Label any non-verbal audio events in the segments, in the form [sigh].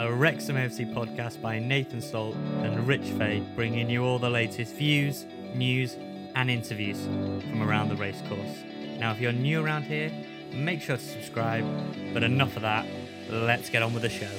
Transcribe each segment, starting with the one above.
a Wrexham FC podcast by Nathan Salt and Rich Fay, bringing you all the latest views, news, and interviews from around the racecourse. Now, if you're new around here, make sure to subscribe. But enough of that, let's get on with the show.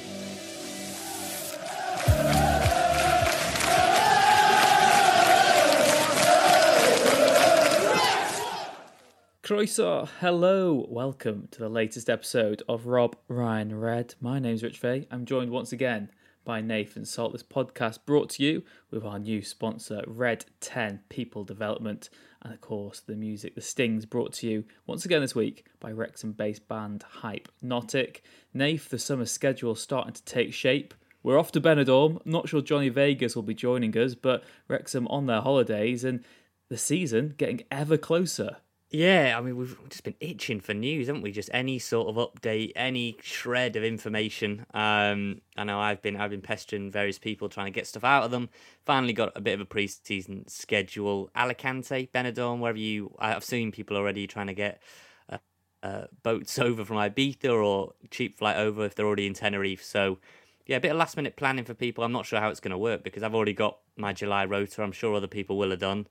Croeso, hello, welcome to the latest episode of Rob Ryan Red. My name's Rich Fay. I'm joined once again by Nathan Salt. This podcast brought to you with our new sponsor, Red 10 People Development, and of course the music, the stings, brought to you once again this week by Wrexham-based band Hype Hypenotic. Nath, the summer schedule starting to take shape. We're off to Benidorm. Not sure Johnny Vegas will be joining us, but Wrexham on their holidays and the season getting ever closer. Yeah, I mean, we've just been itching for news, haven't we? Just any sort of update, any shred of information. Um, I know I've been I've been pestering various people trying to get stuff out of them. Finally, got a bit of a pre-season schedule. Alicante, Benidorm, wherever you. I've seen people already trying to get uh, uh, boats [laughs] over from Ibiza or cheap flight over if they're already in Tenerife. So, yeah, a bit of last minute planning for people. I'm not sure how it's going to work because I've already got my July rota. I'm sure other people will have done.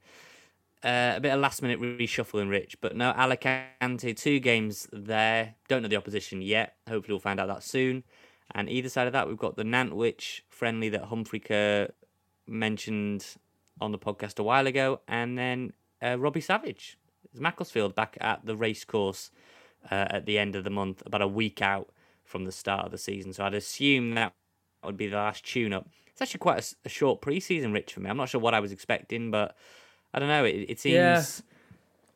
Uh, a bit of last minute reshuffling, Rich, but no Alicante. Two games there. Don't know the opposition yet. Hopefully, we'll find out that soon. And either side of that, we've got the Nantwich friendly that Humphrey Kerr mentioned on the podcast a while ago, and then uh, Robbie Savage, Macclesfield back at the racecourse uh, at the end of the month, about a week out from the start of the season. So I'd assume that would be the last tune up. It's actually quite a, a short pre-season, Rich, for me. I'm not sure what I was expecting, but I don't know. It, it seems. Yeah.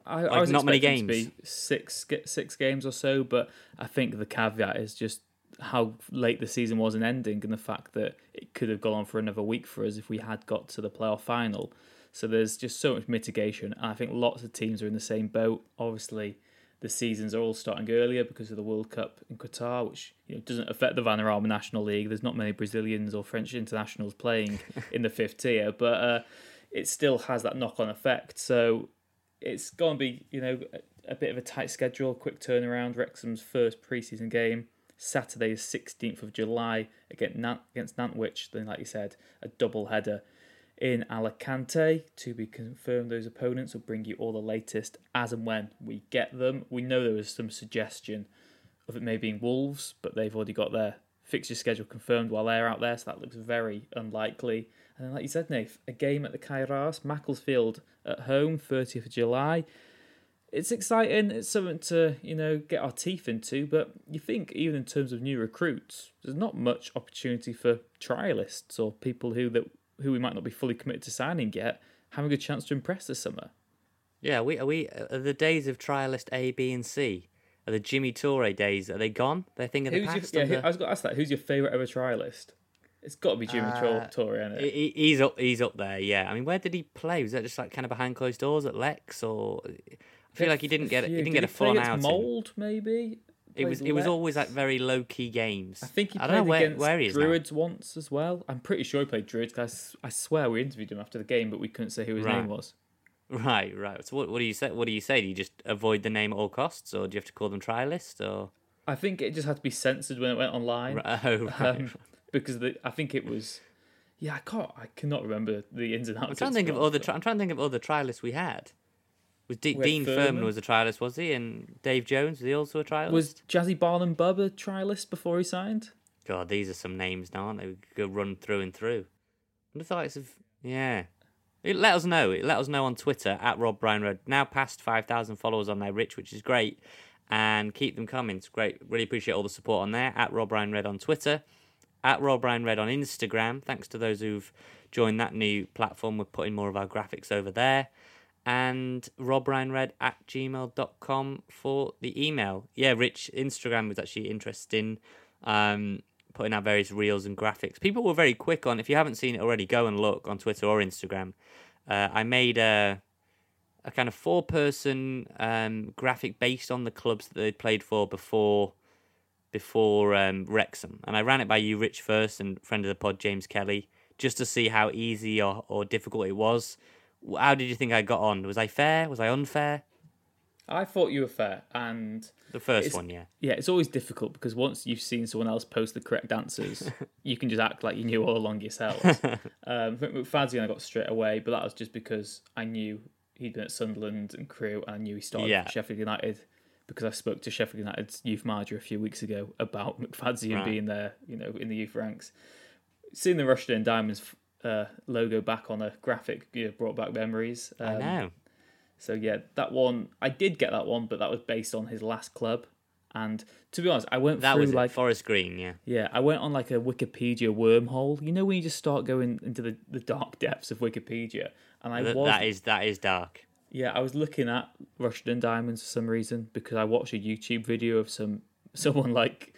I, like I was not many games. to be six six games or so, but I think the caveat is just how late the season was in ending, and the fact that it could have gone on for another week for us if we had got to the playoff final. So there's just so much mitigation, and I think lots of teams are in the same boat. Obviously, the seasons are all starting earlier because of the World Cup in Qatar, which you know doesn't affect the Vanarama National League. There's not many Brazilians or French internationals playing [laughs] in the fifth tier, but. Uh, it still has that knock on effect. So it's going to be, you know, a, bit of a tight schedule, quick turnaround. Wrexham's first preseason game, Saturday, the 16th of July, against, Nant- against Nantwich. Then, like you said, a double header in Alicante. To be confirmed, those opponents will bring you all the latest as and when we get them. We know there was some suggestion of it may being Wolves, but they've already got their fixture schedule confirmed while they're out there, so that looks very unlikely. And then, like you said, Nath, a game at the Cae Ras, Macclesfield at home, 30th of July. It's exciting. It's something to, you know, get our teeth into. But you think, even in terms of new recruits, there's not much opportunity for trialists or people who that who we might not be fully committed to signing yet, having a chance to impress this summer. Yeah, we are we are the days of trialist A, B, and C. Are the Jimmy Toure days? Are they gone? They're thing of the Who's past. your, yeah, I was going to ask that. Who's your favourite ever trialist? It's got to be Jimmy Uh, Toure, isn't it? He- He's up. He's up there. Yeah. I mean, where did he play? Was that just like kind of behind closed doors at Lex, or I feel like he didn't get. He didn't Did get a full outing. Mold, maybe. It was. Played It was always like very low key games. I think he I don't know where, against where he is now. Druids once as well. I'm pretty sure he played Druids. 'cause I, s- I swear we interviewed him after the game, but we couldn't say who his Right. name was. Right, right. So what, what do you say? What do you say? Do you just avoid the name at all costs, or do you have to call them trialist, or? I think it just had to be censored when it went online. Right, [laughs] oh, right. um, because the, I think it was. Yeah, I can't. I cannot remember the ins and outs. I'm trying to think of other. Tri- I'm trying to think of other trialists we had. Was D- Dean Furman Furman. was a trialist, was he? And Dave Jones was he also a trialist? Was Jazzi Barnum-Bobb a trialist before he signed? God, these are some names now, aren't they? We could go run through and through. What the likes of yeah. It, let us know. Let us know on Twitter at Rob Ryan Red. Now past five thousand followers on there, Rich, which is great. And keep them coming. It's great. Really appreciate all the support on there. At Rob Ryan Red on Twitter. At Rob Ryan Red on Instagram. Thanks to those who've joined that new platform. We're putting more of our graphics over there. And robryanred at gmail.com for the email. Yeah, Rich, Instagram was actually interesting. Um, putting out various reels and graphics. People were very quick on. If you haven't seen it already, go and look on Twitter or Instagram. Uh, I made a a kind of four person um, graphic based on the clubs that they'd played for before before um, Wrexham, and I ran it by you, Rich, first, and friend of the pod, James Kelly, just to see how easy or, or difficult it was. How did you think I got on? Was I fair? Was I unfair? I thought you were fair, and The first one, yeah. yeah, it's always difficult because once you've seen someone else post the correct answers, [laughs] you can just act like you knew all along yourself. [laughs] um, McFadzean I got straight away, but that was just because I knew he'd been at Sunderland and Crewe, and I knew he started Yeah. at Sheffield United because I spoke to Sheffield United's youth manager a few weeks ago about McFadzean Right. being there, you know, in the youth ranks. Seeing the Rushden Diamonds uh, logo back on a graphic you know, brought back memories. I Um, know. so yeah, that one I did get that one, but that was based on his last club. And to be honest, I went That through was like. Forest Green, yeah. yeah, I went on like a Wikipedia wormhole. You know when you just start going into the, the dark depths of Wikipedia, and I Th- was that is that is dark. Yeah, I was looking at Rushden Diamonds for some reason because I watched a YouTube video of some [laughs] someone like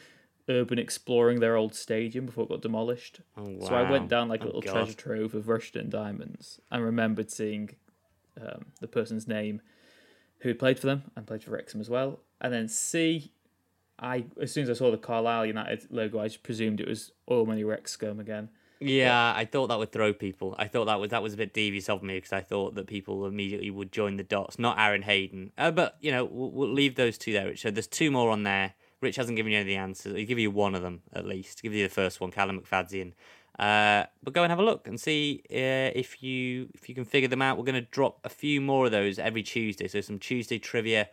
urban exploring their old stadium before it got demolished. Oh, So I went down like a Oh, little treasure trove of Rushden Diamonds and remembered seeing um, the person's name who played for them and played for Wrexham as well. And then C, I as soon as I saw the Carlisle United logo, I just presumed it was Oil Money Wrexham again. Yeah, I thought that would throw people. I thought that was that was a bit devious of me because I thought that people immediately would join the dots. Not Aaron Hayden, uh, but you know we'll, we'll leave those two there. Rich. So there's two more on there. Rich hasn't given you any of the answers. He'll give you one of them at least. Give you the first one, Callum McFadzean. Uh, but go and have a look and see uh, if you if you can figure them out. We're going to drop a few more of those every Tuesday. So some Tuesday trivia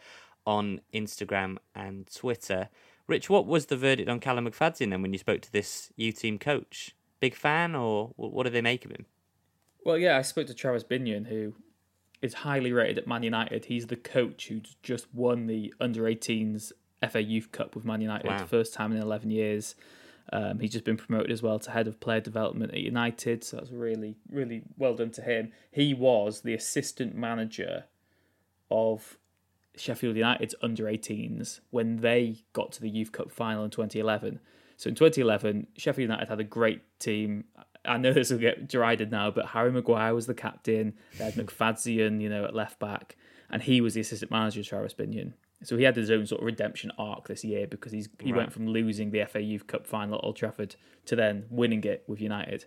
on Instagram and Twitter. Rich, what was the verdict on Callum McFadzean then when you spoke to this U team coach? Big fan, or what do they make of him? Well, yeah, I spoke to Travis Binnion, who is highly rated at Man United. He's the coach who's just won the under 18s FA Youth Cup with Man United, Wow. first time in 11 years. Um, he's just been promoted as well to head of player development at United, so that's really, really well done to him. He was the assistant manager of Sheffield United's under 18s when they got to the Youth Cup final in 2011. So in 2011, Sheffield United had a great team. I know this will get derided now, but Harry Maguire was the captain. They had McFadzean, you know, at left back, and he was the assistant manager of Travis Binnion. So he had his own sort of redemption arc this year because he's he went from losing the FA Youth Cup final at Old Trafford to then winning it with United.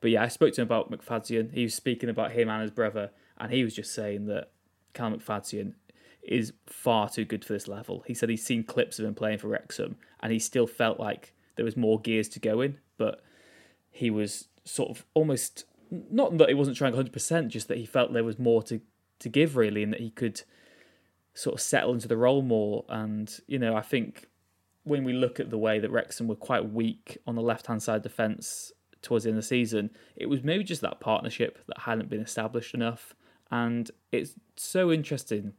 But yeah, I spoke to him about McFadzean. He was speaking about him and his brother, and he was just saying that Cal McFadzean is far too good for this level. He said he's seen clips of him playing for Wrexham, and he still felt like there was more gears to go in, but he was sort of almost not that he wasn't trying 100%, just that he felt there was more to, to give, really, and that he could sort of settle into the role more. And, you know, I think when we look at the way that Wrexham were quite weak on the left hand side defence towards the end of the season, it was maybe just that partnership that hadn't been established enough. And it's so interesting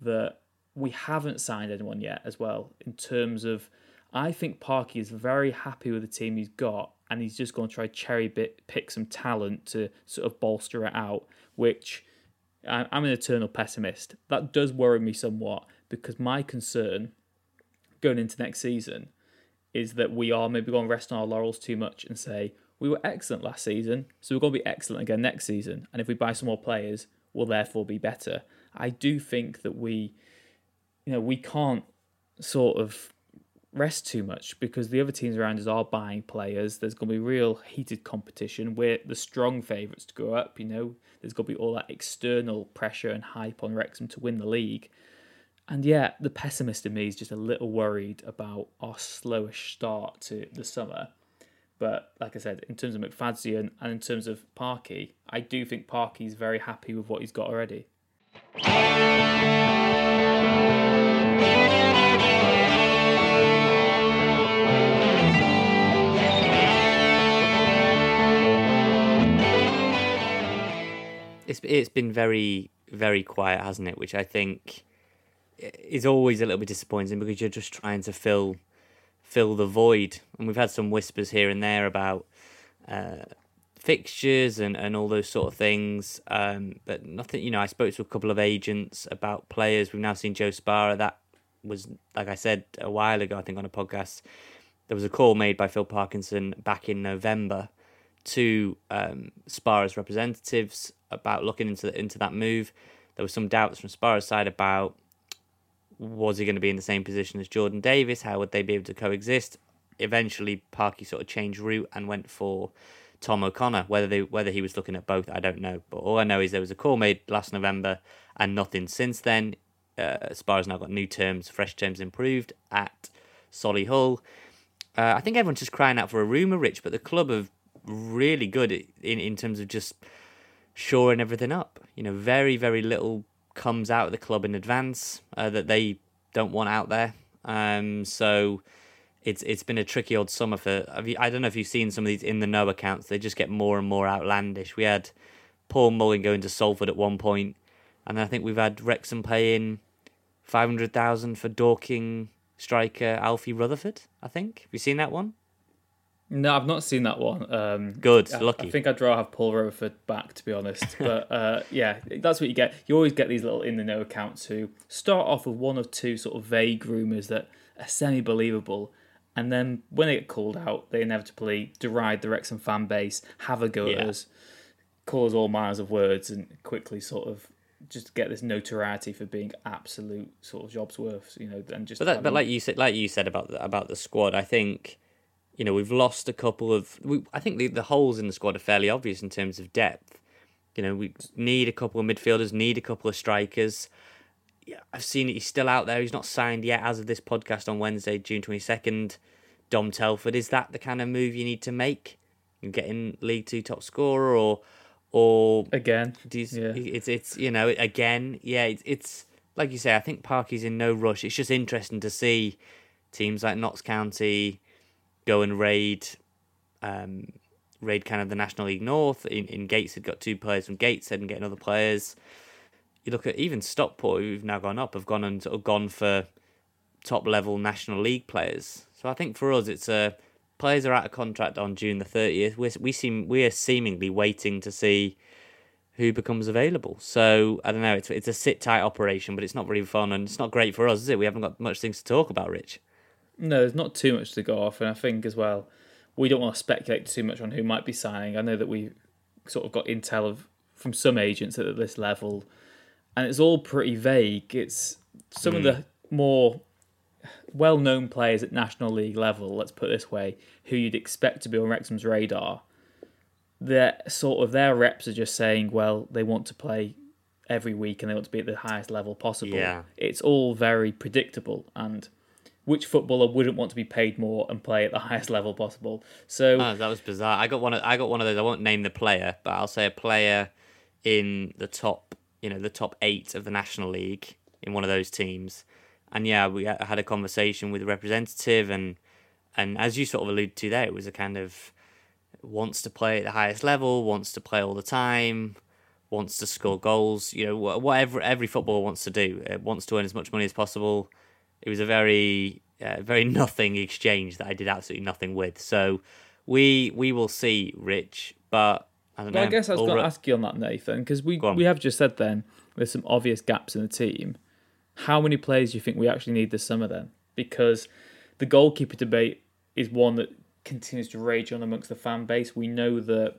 that we haven't signed anyone yet as well in terms of I think Parky is very happy with the team he's got and he's just going to try cherry bit pick some talent to sort of bolster it out which I'm an eternal pessimist that does worry me somewhat because my concern going into next season is that we are maybe going to rest on our laurels too much and say we were excellent last season, so we're going to be excellent again next season. And if we buy some more players, we'll therefore be better. I do think that we, you know, we can't sort of rest too much because the other teams around us are buying players. There's going to be real heated competition. We're the strong favourites to go up. You know, there's going to be all that external pressure and hype on Wrexham to win the league. And yeah, the pessimist in me is just a little worried about our slowish start to the summer. But like I said, in terms of McFadzean and in terms of Parky, I do think Parky's very happy with what he's got already. It's been very very quiet, hasn't it? Which I think is always a little bit disappointing because you're just trying to fill fill the void. And we've had some whispers here and there about uh, fixtures and, and all those sort of things. Um, but nothing, you know, I spoke to a couple of agents about players. We've now seen Joe Sparrow. That was, like I said a while ago, I think on a podcast, there was a call made by Phil Parkinson back in November to um, Sparrow's representatives about looking into into that move. There were some doubts from Sparrow's side about was he going to be in the same position as Jordan Davis? How would they be able to coexist? Eventually, Parky sort of changed route and went for Tom O'Connor. Whether they whether he was looking at both, I don't know. But all I know is there was a call made last November and nothing since then. Uh, now got new terms, fresh terms improved at Solihull. Uh, I think everyone's just crying out for a rumour, Rich, but the club are really good in, in terms of just shoring everything up. You know, very, very little comes out of the club in advance uh, that they don't want out there. Um, so it's it's been a tricky old summer for. You, I don't know if you've seen some of these in the know accounts. They just get more and more outlandish. We had Paul Mullin going to Salford at one point, and I think we've had Wrexham paying five hundred thousand for Dorking striker Alfie Rutherford. I think. Have you seen that one? No, I've not seen that one. Um, Good, I, lucky. I think I'd rather have Paul Rutherford back, to be honest. [laughs] But uh, yeah, that's what you get. You always get these little in the know accounts who start off with one or two sort of vague rumours that are semi believable. And then when they get called out, they inevitably deride the Wrexham fan base, have a go Yeah. at us, call us all miles of words, and quickly sort of just get this notoriety for being absolute sort of jobs worth, you know, and just. But that, but like you said, like you said about the, about the squad, I think you know we've lost a couple of. We, I think the, the holes in the squad are fairly obvious in terms of depth. You know, we need a couple of midfielders, need a couple of strikers. Yeah, I've seen it. He's still out there. He's not signed yet. As of this podcast on Wednesday, June twenty second, Dom Telford. Is that the kind of move you need to make? Getting League Two top scorer, or or again, do you, Yeah. it's it's you know again yeah it's, it's like you say I think Parky's in no rush. It's just interesting to see teams like Notts County go and raid um raid kind of the National League North. In in Gateshead got two players from Gateshead and getting other players. You look at even Stockport who've now gone up have gone and sort of gone for top level National League players. So I think for us it's a players are out of contract on June the thirtieth. We we seem we are seemingly waiting to see who becomes available. So I don't know. It's it's a sit tight operation, but it's not really fun and it's not great for us, is it? We haven't got much things to talk about, Rich. No, there's not too much to go off, and I think as well, we don't want to speculate too much on who might be signing. I know that we sort of got intel of from some agents at this level, and it's all pretty vague. It's some of the hmm. more well-known players at national league level. Let's put it this way: who you'd expect to be on Wrexham's radar. Their sort of their reps are just saying, well, they want to play every week and they want to be at the highest level possible. Yeah. It's all very predictable and which footballer wouldn't want to be paid more and play at the [laughs] highest level possible? So Oh, that was bizarre. I got one. Of, I got one of those. I won't name the player, but I'll say a player in the top, you know, the top eight of the National League in one of those teams. And yeah, we had a conversation with a representative, and and as you sort of alluded to there, it was a kind of wants to play at the highest level, wants to play all the time, wants to score goals. You know, whatever every footballer wants to do, it wants to earn as much money as possible. It was a very, uh, very [laughs] nothing exchange that I did absolutely nothing with. So we we will see, Rich. But I don't know. I guess I was going to ask you on that, Nathan, because we we have just said then there's some obvious gaps in the team. How many players do you think we actually need this summer then? Because the goalkeeper debate is one that continues to rage on amongst the fan base. We know that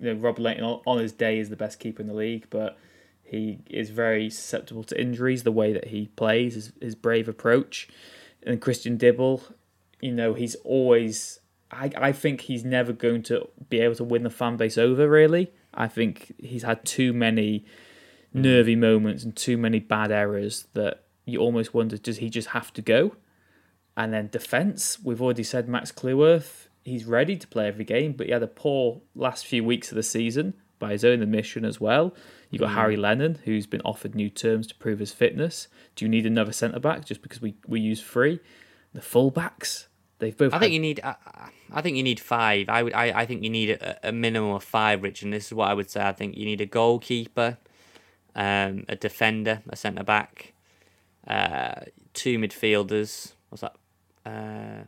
you know, Rob Lainton on on his day is the best keeper in the league, but he is very susceptible to injuries. The way that he plays, his, his brave approach. And Christian Dibble, you know, he's always. I, I think he's never going to be able to win the fan base over, really. I think he's had too many hmm. nervy moments and too many bad errors that you almost wonder does he just have to go? And then defence, we've already said Max Cleworth, he's ready to play every game, but he had a poor last few weeks of the season by his own admission as well. You've got Harry Lennon, who's been offered new terms to prove his fitness. Do you need another centre back just because we, we use three? The fullbacks, they've both. I had- think you need. I, I think you need five. I would. I, I think you need a, a minimum of five, Rich. And this is what I would say. I think you need a goalkeeper, um, a defender, a centre back, uh, two midfielders. What's that? Uh,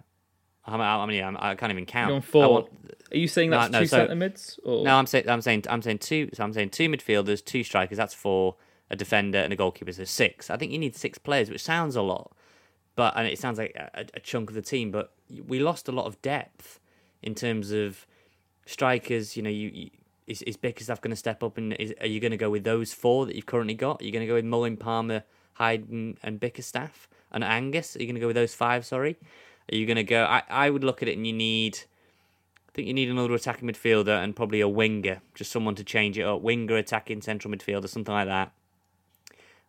how many? Many? I can't even count. You're on four. want- Are you saying No, that's no, two so- centre mids? Or? no, I'm saying. I'm saying. I'm saying two. So I'm saying two midfielders, two strikers. That's four. A defender and a goalkeeper. So six. I think you need six players, which sounds a lot, but and it sounds like a, a chunk of the team. But we lost a lot of depth in terms of strikers. You know, you, you is is Bickerstaff going to step up and is, are you going to go with those four that you've currently got? Are you going to go with Mullin, Palmer, Hyde, and, and Bickerstaff and Angus? Are you going to go with those five? Sorry, are you going to go? I I would look at it and you need. I think you need another attacking midfielder and probably a winger, just someone to change it up. Winger, attacking central midfielder, something like that.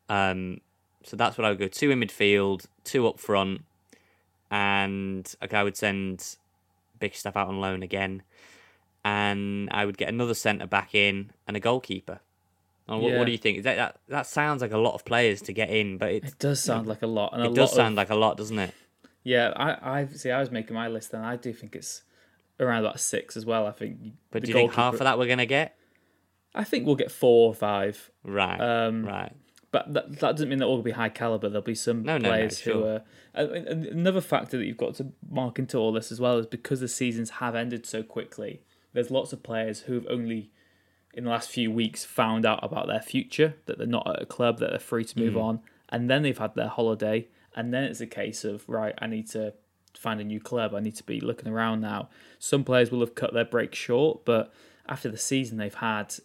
Um, so that's what I would go. Two in midfield, two up front, and okay, I would send Bickerstaff out on loan again, and I would get another centre back in and a goalkeeper. And what, Yeah. what do you think? That, that that sounds like a lot of players to get in, but it It does sound like a lot, and it does sound of, like a lot, doesn't it? Yeah, I, I see. I was making my list, and I do think it's around about six as well. I think. But do you think half of that we're gonna get? I think we'll get four or five, Right, Um, right. but that, that doesn't mean that all will be high caliber. There'll be some No, no, no, players who are. and Another factor that you've got to mark into all this as well is because the seasons have ended so quickly. There's lots of players who've only in the last few weeks found out about their future that they're not at a club that they're free to move Mm. on, and then they've had their holiday, and then it's a case of right, I need to find a new club. I need to be looking around now. Some players will have cut their break short, but after the season they've had,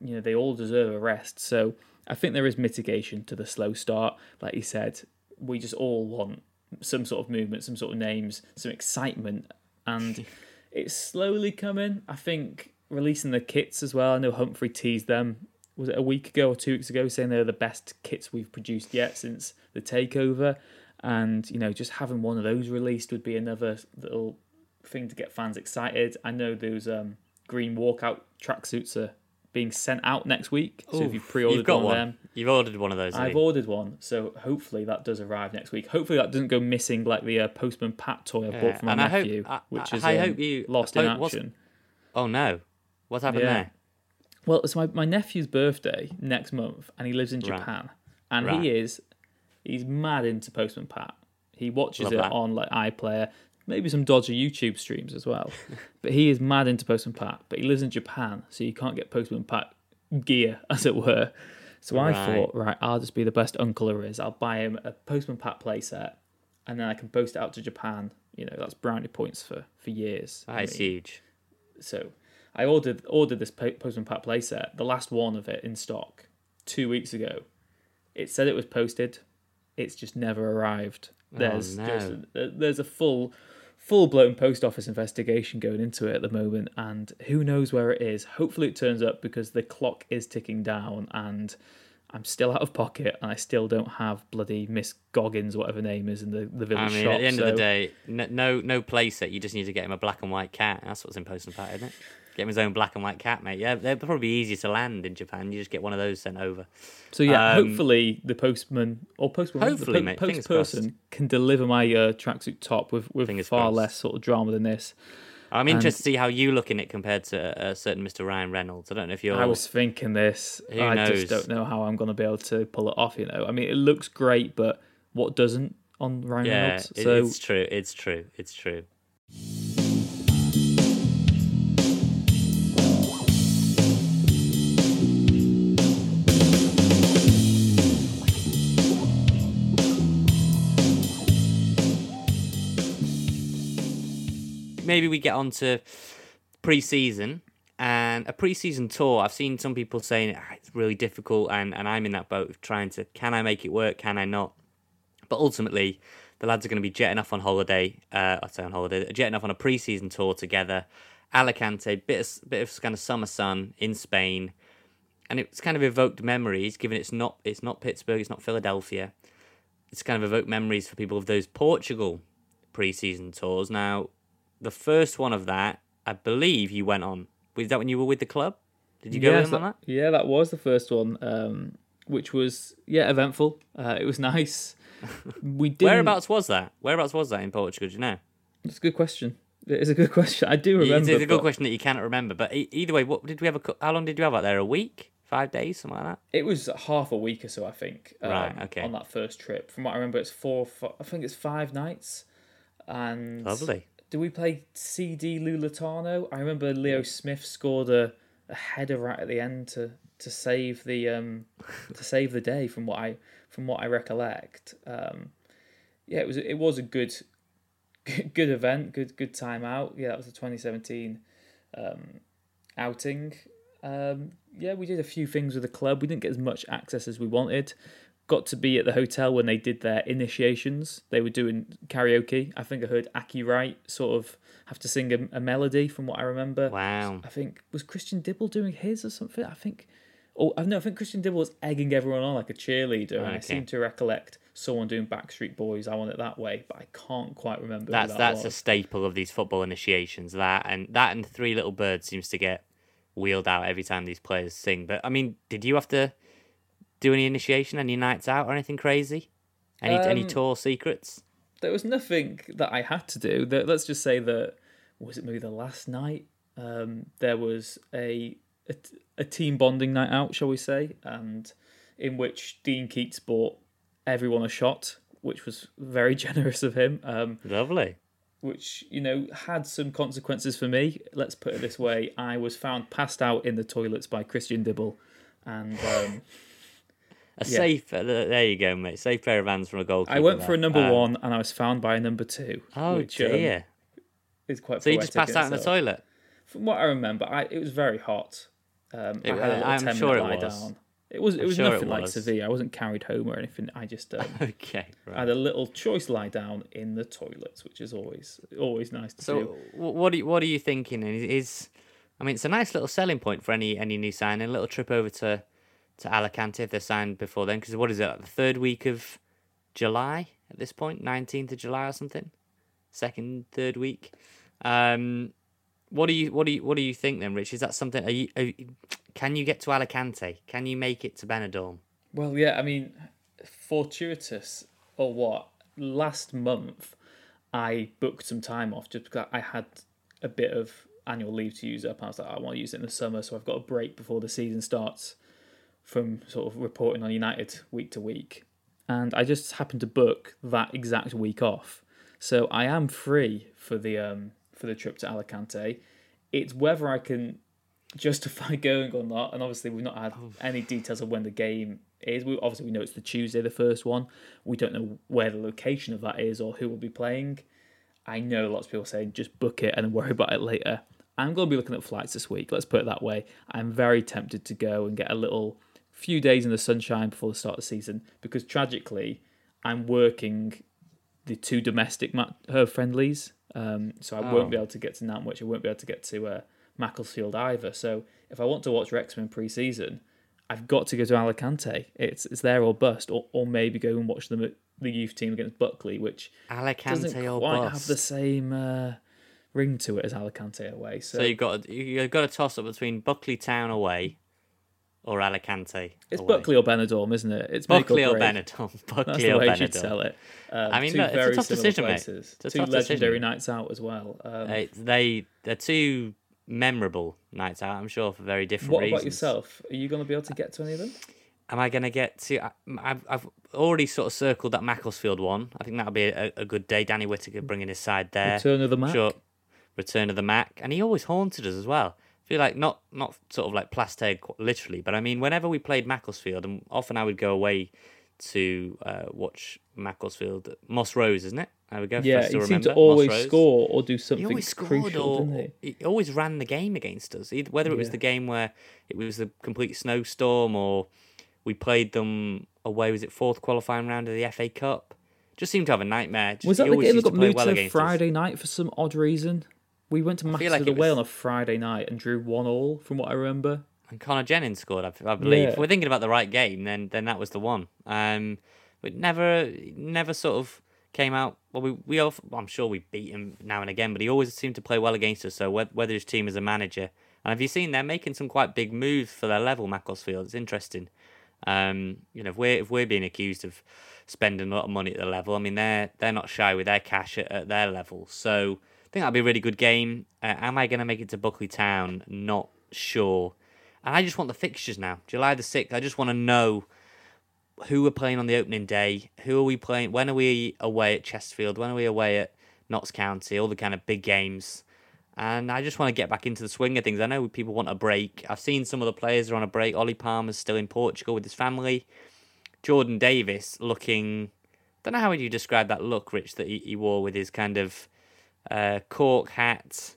you know, they all deserve a rest. So I think there is mitigation to the slow start. Like you said, we just all want some sort of movement, some sort of names, some excitement, and [laughs] it's slowly coming. I think releasing the kits as well. I know Humphrey teased them. Was it a week ago or two weeks ago, saying they're the best kits we've produced yet since the takeover, and you know, just having one of those released would be another little thing to get fans excited. I know those um, green walkout tracksuits are being sent out next week, so if you've pre-ordered You've got one, one. of them, You've ordered one of those. I've you? ordered one, so hopefully that does arrive next week. Hopefully that doesn't go missing like the uh, Postman Pat toy I Yeah, bought from my I hope- nephew, I- which I- is I um, hope you- lost I in hope- action. Oh no, what's happened Yeah. there? Well, it's my, my nephew's birthday next month, and he lives in Right. Japan, and Right. he is he's mad into Postman Pat. He watches Love it that. on like iPlayer, maybe some dodgy YouTube streams as well. [laughs] but he is mad into Postman Pat. But he lives in Japan, so you can't get Postman Pat gear, [laughs] as it were. So I thought, right, I'll just be the best uncle there is. I'll buy him a Postman Pat playset, and then I can post it out to Japan. You know, that's brownie points for for years. I That is mean, huge. so I ordered ordered this Postman Pat playset, the last one of it in stock, two weeks ago. It said it was posted. It's just never arrived. Oh, there's no. just a, there's a full full blown post office investigation going into it at the moment, and who knows where it is. Hopefully, it turns up because the clock is ticking down, and I'm still out of pocket, and I still don't have bloody Miss Goggins, whatever name is, in the the village I mean, shop. at the end so- of the day, no, no, no playset. You just need to get him a black and white cat. That's what's in Postman Pat, isn't it? Get him his own black and white cat, mate. Yeah, they're probably easier to land in Japan. You just get one of those sent over. So yeah, Um, hopefully the postman or postman, Hopefully, the mate, post person can deliver my uh, tracksuit top with with Fingers far crossed. less sort of drama than this. I'm interested to see how you look in it compared to a certain Mr. Ryan Reynolds. I don't know if you're. I was thinking this. Who I knows? just don't know how I'm going to be able to pull it off. You know, I mean, it looks great, but what doesn't on Ryan Yeah, Reynolds? So it's true. It's true. It's true. Maybe we get on to pre-season and a pre-season tour. I've seen some people saying "Ah, it's really difficult, and, and I'm in that boat of trying to can I make it work? Can I not? But ultimately, The lads are going to be jetting off on holiday. Uh, I say on holiday, jetting off on a pre-season tour together. Alicante, bit of bit of kind of summer sun in Spain, and it's kind of evoked memories. Given it's not it's not Pittsburgh, it's not Philadelphia. It's kind of evoked memories for people of those Portugal pre-season tours. Now, the first one of that, I believe you went on. Was that when you were with the club? Did you go Yes, with them on that? Yeah, that was the first one, um, which was yeah eventful. Uh, it was [laughs] nice. We did. Whereabouts was that? Whereabouts was that in Portugal? Do you know? It's a good question. It is a good [laughs] question. I do remember. It's a good but question that you cannot remember. But either way, what did we have? A, how long did you have out there? A week, five days, something like that. It was half a week or so, I think. um, Right, okay. On that first trip, from what I remember, it's four. fi- I think it's five nights. And Lovely. Do we play CD Louletano? I remember Leo Smith scored a, a header right at the end to, to save the um to save the day from what I from what I recollect. Um, yeah, it was it was a good [laughs] good event, good good time out. Yeah, that was the 2017 um, outing. Um, yeah, we did a few things with the club. We didn't get as much access as we wanted. Got to be at the hotel when they did their initiations. They were doing karaoke. I think I heard Akil Wright sort of have to sing a, a melody from what I remember. Wow. I think was Christian Dibble doing his or something. I think. Oh, I know. I think Christian Dibble was egging everyone on like a cheerleader, and I seem to recollect someone doing Backstreet Boys. I want it that way, but I can't quite remember. who That's that that's a staple of these football initiations. That and that and Three Little Birds seems to get wheeled out every time these players sing. But I mean, did you have to do any initiation, any nights out, or anything crazy? Any any Um, tour secrets? there was nothing that I had to do. Let's just say that was it maybe the last night. Um, there was a, a a team bonding night out, shall we say, and in which Dean Keats bought everyone a shot, which was very [laughs] generous of him. Um, Lovely. which you know had some consequences for me. Let's put it this way: I was found passed out in the toilets by Christian Dibble, and um, [laughs] A Yeah. safe. There you go, mate. Safe pair of hands from a goalkeeper. I went for a number Um, one, and I was found by a number two. Oh which, um, dear. is quite. so you just passed out in the toilet. From what I remember, I, it was very hot. Um, It- I had a I'm sure it was. down. It was it I'm was sure it nothing like was. severe. I wasn't carried home or anything. I just um, [laughs] Okay. I Right. had a little choice lie down in the toilets, which is always always nice to So do. wh- what are you, what are you thinking? And Is I mean, it's a nice little selling point for any any new signing. A little trip over to to Alicante if they're signed before then. Because what is it? The third week of July at this point, point, nineteenth of July or something. Second, third week. Um, what do you what do you what do you think then, Rich? Is that something? Are you, are you, can you get to Alicante? Can you make it to Benidorm? Well, yeah, I mean, fortuitous or what? Last month, I booked some time off just because I had a bit of annual leave to use up. I was like, I want to use it in the summer, so I've got a break before the season starts from sort of reporting on United week to week. And I just happened to book that exact week off, so I am free for the um for the trip to Alicante. It's whether I can justify [laughs] going or not. And obviously, we've not had any details of when the game is. We obviously we know it's the Tuesday, the first one. We don't know where the location of that is or who will be playing. I know lots of people saying just book it and then worry about it later. I'm going to be looking at flights this week. Let's put it that way. I'm very tempted to go and get a little few days in the sunshine before the start of the season because tragically, I'm working the two domestic ma- her friendlies. Um, so I Oh. won't be able to get to Nantwich. I won't be able to get to uh, Macclesfield either. So if I want to watch Wrexham in pre-season, I've got to go to Alicante. It's it's there or bust, or, or maybe go and watch them at the youth team against Buckley, which Alicante doesn't or quite bust. have the same uh, ring to it as Alicante away. So, So you've got you- you've got a toss up between Buckley Town away or Alicante. it's away. Buckley or Benidorm, isn't it? It's Buckley or. Benidorm. [laughs] That's Buckley the or way you should Benidorm. sell it. Um, I mean, look, it's a tough decision, mate. It's a two tough legendary decision. nights out as well. Um, Uh, they they're two memorable nights out. I'm sure for very different what reasons. about yourself? Are you going to be able to get to any of them? Am I going to get to? I- I've I've already sort of circled that Macclesfield one. I think that'll be a, a good day. Danny Whitaker bringing his side there. Return of the Mac. Sure. Return of the Mac, and he always haunted us as well. Feel like not not sort of like Plasteg literally, but I mean whenever we played Macclesfield, and often I would go away to uh, watch Macclesfield. Moss Rose, isn't it? I would go. Yeah, he seemed to always score or do He something always scored, crucial, or didn't he? he always ran the game against us. Either, whether it was Yeah. the game where it was the complete snowstorm, or we played them away. Was it fourth qualifying round of the FA Cup? just seemed to have a nightmare. Just, Was that the game that got moved well to against us. Friday night for some odd reason? We went to Masters like of the Whale was- on a Friday night and drew one all, from what I remember. and Connor Jennings scored, I, I believe. Yeah. If we're thinking about the right game, then then that was the one. Um, but never never sort of came out. Well, we we all, I'm sure we beat him now and again, but he always seemed to play well against us. So whether his team is a manager, and have you seen they're making some quite big moves for their level, Macclesfield? It's interesting. Um, you know, if we're if we're being accused of spending a lot of money at the level, I mean they're they're not shy with their cash at, at their level. So I think that'll be a really good game. Uh, am I going to make it to Buckley Town? Not sure. And I just want the fixtures now. July the sixth. I just want to know who we're playing on the opening day. Who are we playing? When are we away at Chesterfield? When are we away at Notts County? All the kind of big games. And I just want to get back into the swing of things. I know people want a break. I've seen some of the players are on a break. Ollie Palmer's still in Portugal with his family. Jordan Davis looking. Don't know how would you describe that look, Rich, that he, he wore with his kind of uh, cork hat,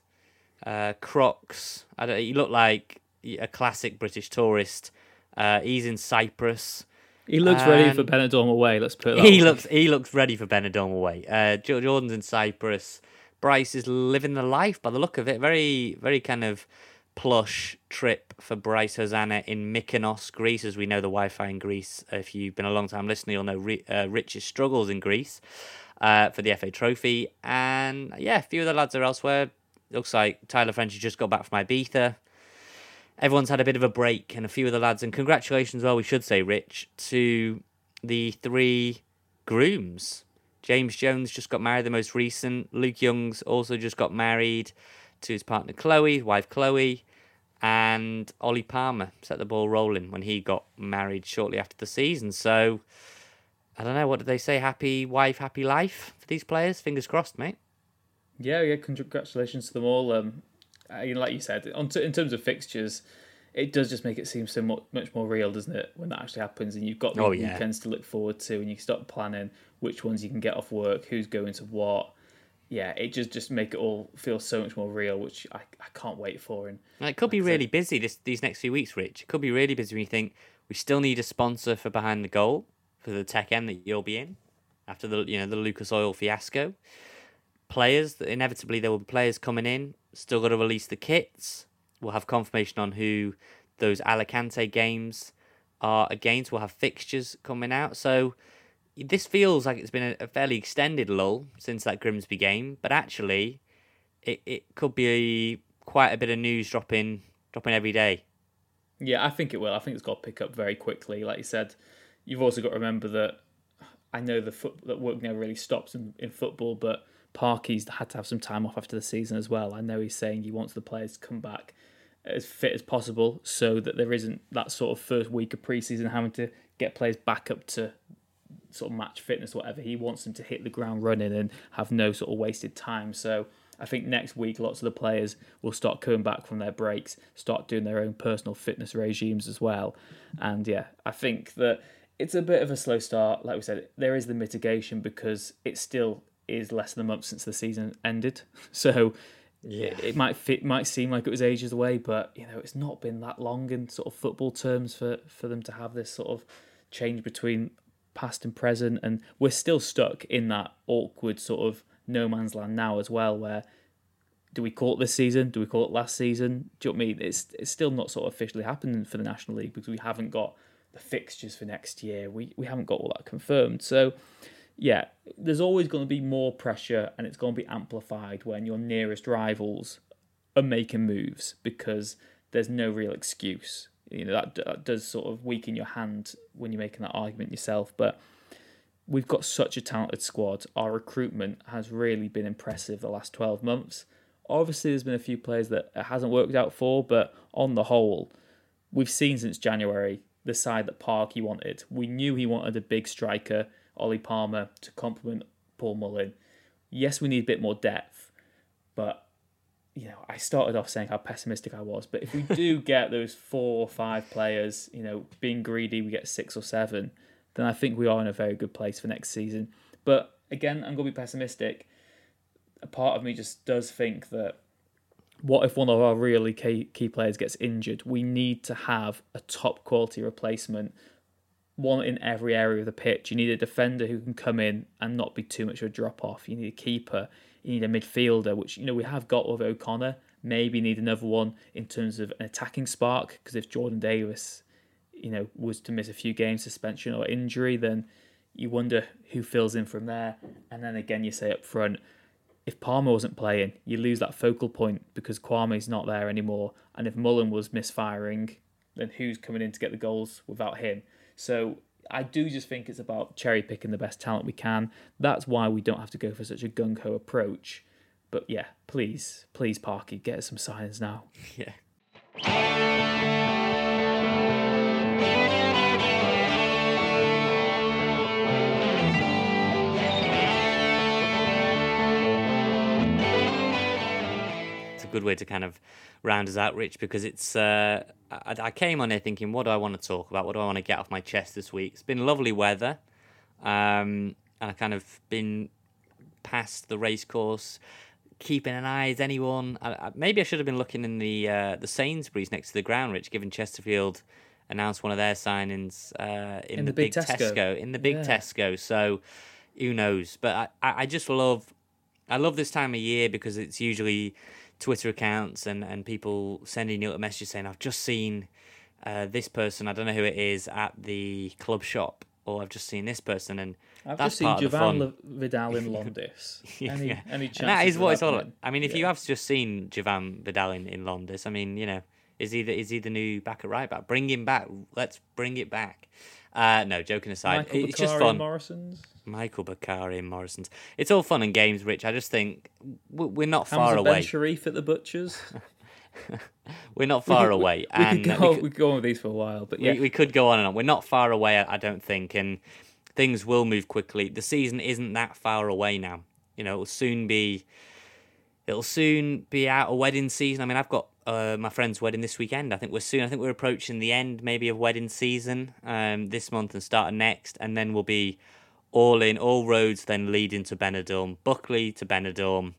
uh, Crocs. I don't, he looked like a classic British tourist. Uh, he's in Cyprus. He looks ready for And- Benidorm away. Let's put it that He way. looks he looks ready for Benidorm away. Uh, Jordan's in Cyprus. Bryce is living the life by the look of it. Very very kind of plush trip for Bryce Hosannah in Mykonos, Greece. As we know, the Wi-Fi in Greece. If you've been a long time listener, you'll know uh, Rich's struggles in Greece uh, for the FA Trophy. And yeah, a few of the lads are elsewhere. Looks like Tyler French has just got back from Ibiza. Everyone's had a bit of a break and a few of the lads and congratulations well we should say rich to the three grooms. James jones just got married the most recent. Luke youngs also just got married to his partner chloe wife chloe. And ollie palmer set the ball rolling when he got married shortly after the season. So i don't know what did they say happy wife happy life for these players fingers crossed mate Yeah, yeah. Congratulations to them all. Um, I mean, like you said, on t- in terms of fixtures, it does just make it seem so much, much more real, doesn't it? When that actually happens, and you've got the Oh, yeah. weekends to look forward to, and you start planning which ones you can get off work, who's going to what. Yeah, it just just make it all feel so much more real, which I, I can't wait for. And And it could be Like said- really busy this these next few weeks, Rich. It could be really busy when you think we still need a sponsor for behind the goal for the tech end that you'll be in after the you know the Lucas Oil fiasco. Players, inevitably there will be players coming in. Still got to release the kits. We'll have confirmation on who those Alicante games are against. We'll have fixtures coming out. So this feels like it's been a, fairly extended lull since that Grimsby game, but actually it, it could be quite a bit of news dropping dropping every day. Yeah, I think it will. I think it's got to pick up very quickly. Like you said, you've also got to remember that I know the foot that work never really stops in, in football, but Parky's had to have some time off after the season as well. I know he's saying he wants the players to come back as fit as possible so that there isn't that sort of first week of preseason having to get players back up to sort of match fitness, whatever. He wants them to hit the ground running and have no sort of wasted time. So I think next week lots of the players will start coming back from their breaks, start doing their own personal fitness regimes as well. And yeah, I think that it's a bit of a slow start. Like we said, there is the mitigation because it still is less than a month since the season ended. [laughs] So Yeah. it might fit might seem like it was ages away, but you know, it's not been that long in sort of football terms for, for them to have this sort of change between past and present and we're still stuck in that awkward sort of no man's land now as well where do we call it this season? Do we call it last season? Do you know what I mean? It's it's still not sort of officially happening for the National League because we haven't got the fixtures for next year. We we haven't got all that confirmed. So yeah, there's always going to be more pressure and it's going to be amplified when your nearest rivals are making moves because there's no real excuse. You know that, that does sort of weaken your hand when you're making that argument yourself, but we've got such a talented squad. Our recruitment has really been impressive the last 12 months. Obviously, there's been a few players that it hasn't worked out for, but on the whole, we've seen since January the side that Parky wanted. We knew he wanted a big striker, Ollie Palmer, to complement Paul Mullin. Yes, we need a bit more depth, but you know, I started off saying how pessimistic I was, but if we do [laughs] get those four or five players, you know, being greedy, we get six or seven, then I think we are in a very good place for next season. But again, I'm going to be pessimistic. A part of me just does think that what if one of our really key, key players gets injured? We need to have a top quality replacement one in every area of the pitch. You need a defender who can come in and not be too much of a drop off. You need a keeper. You need a midfielder, which you know we have got with O'Connor. Maybe need another one in terms of an attacking spark. Because if Jordan Davis, you know, was to miss a few games suspension or injury, then you wonder who fills in from there. And then again, you say up front, if Palmer wasn't playing, you lose that focal point because Kwame's not there anymore. And if Mullen was misfiring, then who's coming in to get the goals without him? So I do just think it's about cherry picking the best talent we can. That's why we don't have to go for such a gung ho approach. But yeah, please, please, Parky, get us some signs now. [laughs] Yeah. Good way to kind of round us out, Rich, because it's. Uh, I, I came on here thinking, what do I want to talk about? What do I want to get off my chest this week? It's been lovely weather, um, and I kind of been past the race course, keeping an eye. Is anyone? I, I, maybe I should have been looking in the uh, the Sainsbury's next to the ground, Rich, given Chesterfield announced one of their signings uh, in, In the, the big big Tesco. Tesco. in the big Yeah. Tesco. So who knows? But I, I I just love I love this time of year because it's usually Twitter accounts and, and people sending you a message saying I've just seen uh, this person I don't know who it is at the club shop or I've just seen this person and I've that's just seen part of the fun. Javan Vidal in [laughs] Londis. Any, yeah. any chance that is what it's all. happening? I mean, if you have just seen Javan Vidal in, in Londis, I mean, you know, is he the, is he the new back at right back? Bring him back. Let's bring it back. Uh, no, joking aside, Michael it's just fun. Morrison's. Michael Bakari and Morrison's. It's all fun and games, Rich. I just think we're not far Hamza Ben away. Sharif at the butchers. [laughs] We're not far [laughs] we, away, We and could go. we We could- could go on with these for a while, but yeah, we, we could go on and on. We're not far away, I I don't think, and things will move quickly. The season isn't that far away now. You know, it'll soon be. It'll soon be out of wedding season. I mean, I've got uh, my friend's wedding this weekend. I think we're soon. I think we're approaching the end, maybe of wedding season um, this month and start next, and then we'll be all in. All roads then lead into Benidorm, Buckley to Benidorm.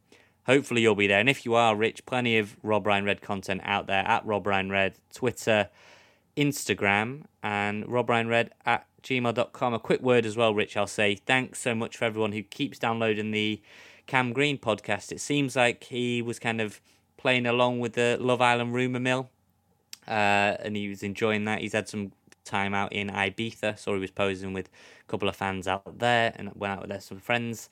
Hopefully you'll be there, and if you are, Rich, plenty of Rob Ryan Red content out there at Rob Ryan Red, Twitter, Instagram and Rob Ryan Red at gmail.com. A quick word as well, Rich, I'll say thanks so much for everyone who keeps downloading the Cam Green podcast. It seems like he was kind of playing along with the Love Island rumour mill uh, and he was enjoying that. He's had some time out in Ibiza, so he was posing with a couple of fans out there and went out with some friends.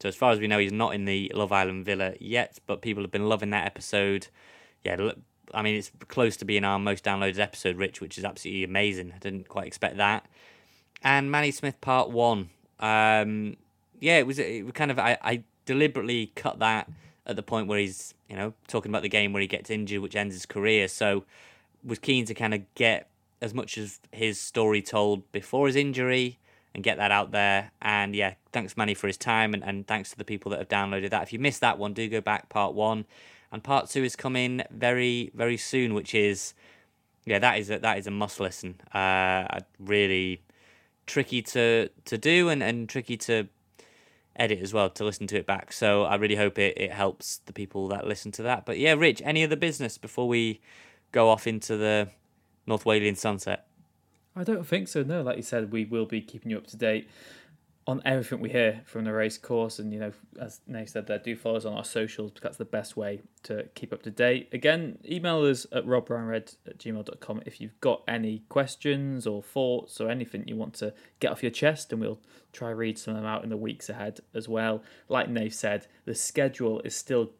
So as far as we know, he's not in the Love Island villa yet, but people have been loving that episode. Yeah, I mean it's close to being our most downloaded episode, Rich, which is absolutely amazing. I didn't quite expect that. And Manny Smith Part One. Um, yeah, it was it was kind of I, I deliberately cut that at the point where he's you know talking about the game where he gets injured, which ends his career. So was keen to kind of get as much of his story told before his injury and get that out there. And yeah, thanks Manny for his time and, and thanks to the people that have downloaded that. If you missed that one, do go back part one. And part two is coming very, very soon, which is yeah, that is a that is a must listen. Uh really tricky to to do and, and tricky to edit as well to listen to it back. So I really hope it, it helps the people that listen to that. But yeah, Rich, any other business before we go off into the North Walian sunset? I don't think so. No, like you said, we will be keeping you up to date on everything we hear from the race course. And, you know, as Nate said there, do follow us on our socials because that's the best way to keep up to date. Again, email us at robryanred at gmail.com if you've got any questions or thoughts or anything you want to get off your chest, and we'll try read some of them out in the weeks ahead as well. Like Nate said, the schedule is still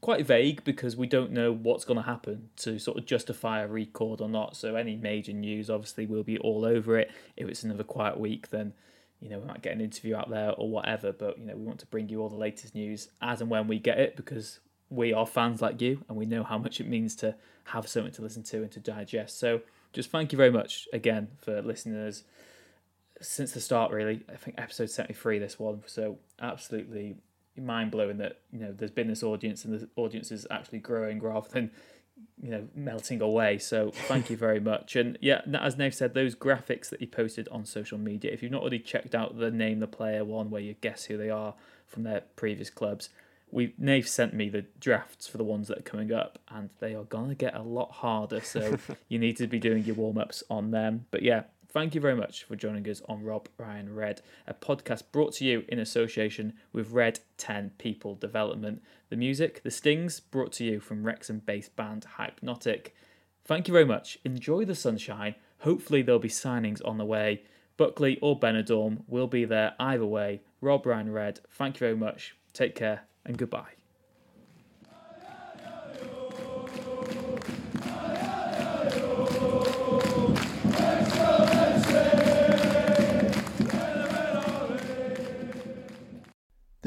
quite vague because we don't know what's going to happen to sort of justify a record or not. So any major news, obviously, we'll be all over it. If it's another quiet week, then you know we might get an interview out there or whatever. But you know we want to bring you all the latest news as and when we get it because we are fans like you and we know how much it means to have something to listen to and to digest. So just thank you very much again for listeners since the start. Really, I think episode seventy three. This one, so absolutely mind blowing that you know there's been this audience and the audience is actually growing rather than you know melting away. So thank you very much. And yeah, as Nave said, those graphics that he posted on social media. If you've not already checked out the name the player one, where you guess who they are from their previous clubs, we Nave sent me the drafts for the ones that are coming up, and they are gonna get a lot harder. So [laughs] you need to be doing your warm ups on them. But yeah. Thank you very much for joining us on Rob Ryan Red, a podcast brought to you in association with Red 10 People Development. The music, The Stings, brought to you from Wrexham based band Hypenotic. Thank you very much. Enjoy the sunshine. Hopefully, there'll be signings on the way. Buckley or Benidorm will be there either way. Rob Ryan Red, thank you very much. Take care and goodbye.